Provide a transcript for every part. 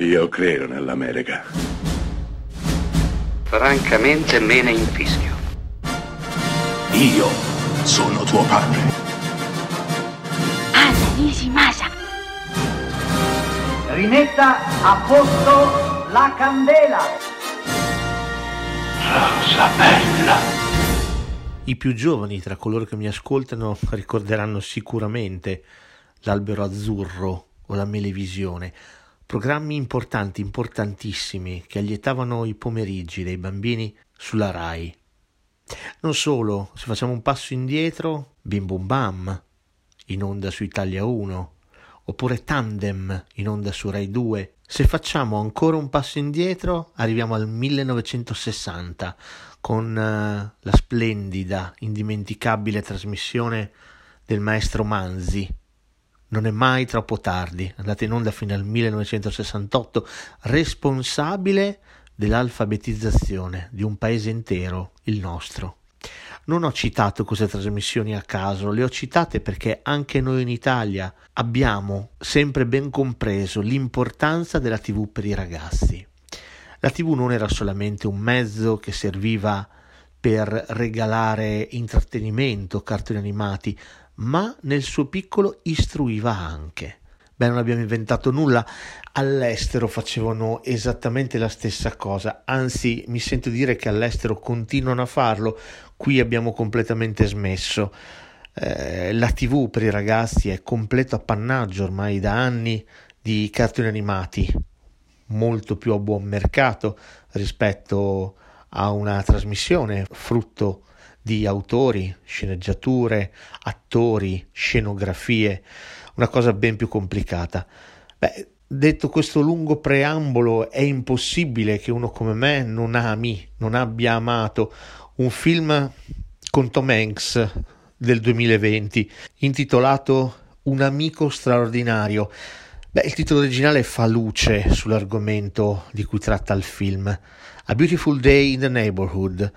Io credo nell'America. Francamente me ne infischio. Io sono tuo padre. Anna Nishimasa. Rimetta a posto la candela. Rosa bella. I più giovani tra coloro che mi ascoltano ricorderanno sicuramente l'albero azzurro o la melevisione, programmi importanti, importantissimi, che allietavano i pomeriggi dei bambini sulla RAI. Non solo, se facciamo un passo indietro, Bim Bum Bam, in onda su Italia 1, oppure Tandem, in onda su Rai 2. Se facciamo ancora un passo indietro, arriviamo al 1960, con uh, la splendida, indimenticabile trasmissione del maestro Manzi, non è mai troppo tardi, andate in onda fino al 1968, responsabile dell'alfabetizzazione di un paese intero, il nostro. Non ho citato queste trasmissioni a caso, le ho citate perché anche noi in Italia abbiamo sempre ben compreso l'importanza della TV per i ragazzi. La TV non era solamente un mezzo che serviva per regalare intrattenimento, cartoni animati, ma nel suo piccolo istruiva anche. Beh, non abbiamo inventato nulla, all'estero facevano esattamente la stessa cosa, anzi mi sento dire che all'estero continuano a farlo, qui abbiamo completamente smesso. Eh, la TV per i ragazzi è completo appannaggio ormai da anni di cartoni animati, molto più a buon mercato rispetto a una trasmissione frutto di autori, sceneggiature, attori, scenografie, una cosa ben più complicata. Beh, detto questo lungo preambolo, è impossibile che uno come me non ami, non abbia amato un film con Tom Hanks del 2020 intitolato Un amico straordinario. Beh, il titolo originale fa luce sull'argomento di cui tratta il film. A Beautiful Day in the Neighborhood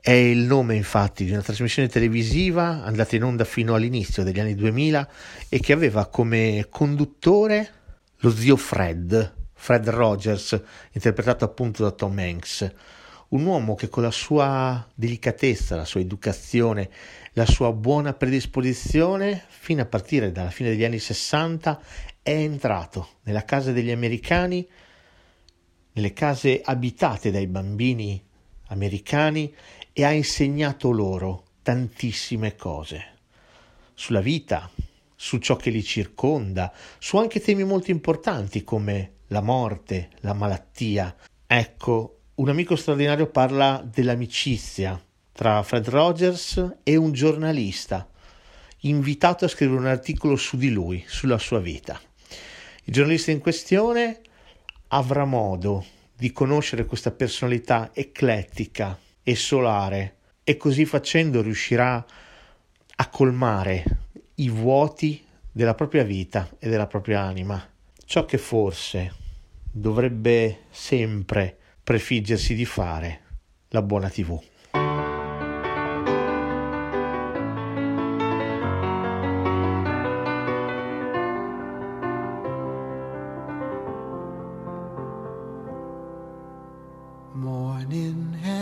è il nome infatti di una trasmissione televisiva andata in onda fino all'inizio degli anni 2000 e che aveva come conduttore lo zio Fred, Fred Rogers, interpretato appunto da Tom Hanks, un uomo che con la sua delicatezza, la sua educazione, la sua buona predisposizione, fino a partire dalla fine degli anni 60, è entrato nella casa degli americani, nelle case abitate dai bambini americani e ha insegnato loro tantissime cose sulla vita, su ciò che li circonda, su anche temi molto importanti come la morte, la malattia. Ecco, un amico straordinario parla dell'amicizia tra Fred Rogers e un giornalista invitato a scrivere un articolo su di lui, sulla sua vita. Il giornalista in questione avrà modo di conoscere questa personalità eclettica, e solare e così facendo riuscirà a colmare i vuoti della propria vita e della propria anima. Ciò che forse dovrebbe sempre prefiggersi di fare la buona TV.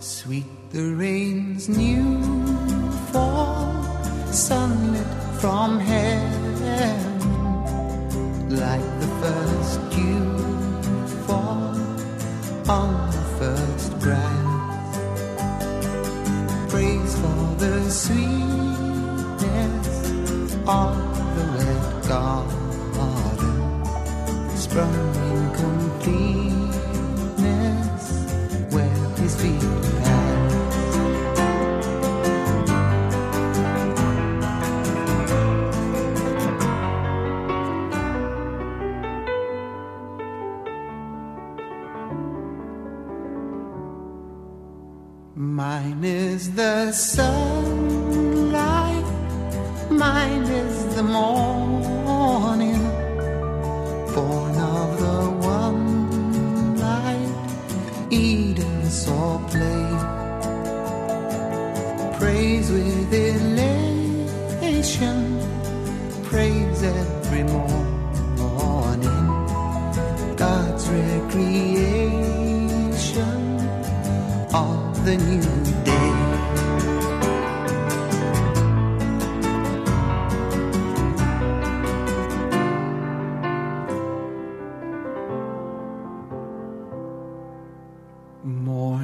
Sweet the rain's new fall, sunlit from heaven, like the first dew fall on the first grass. Praise for the sweetness of the wet garden, sprung in completeness these feet. Mine is the sunlight, mine is the morn. Praise with elation, praise every morning, God's recreation of the new day.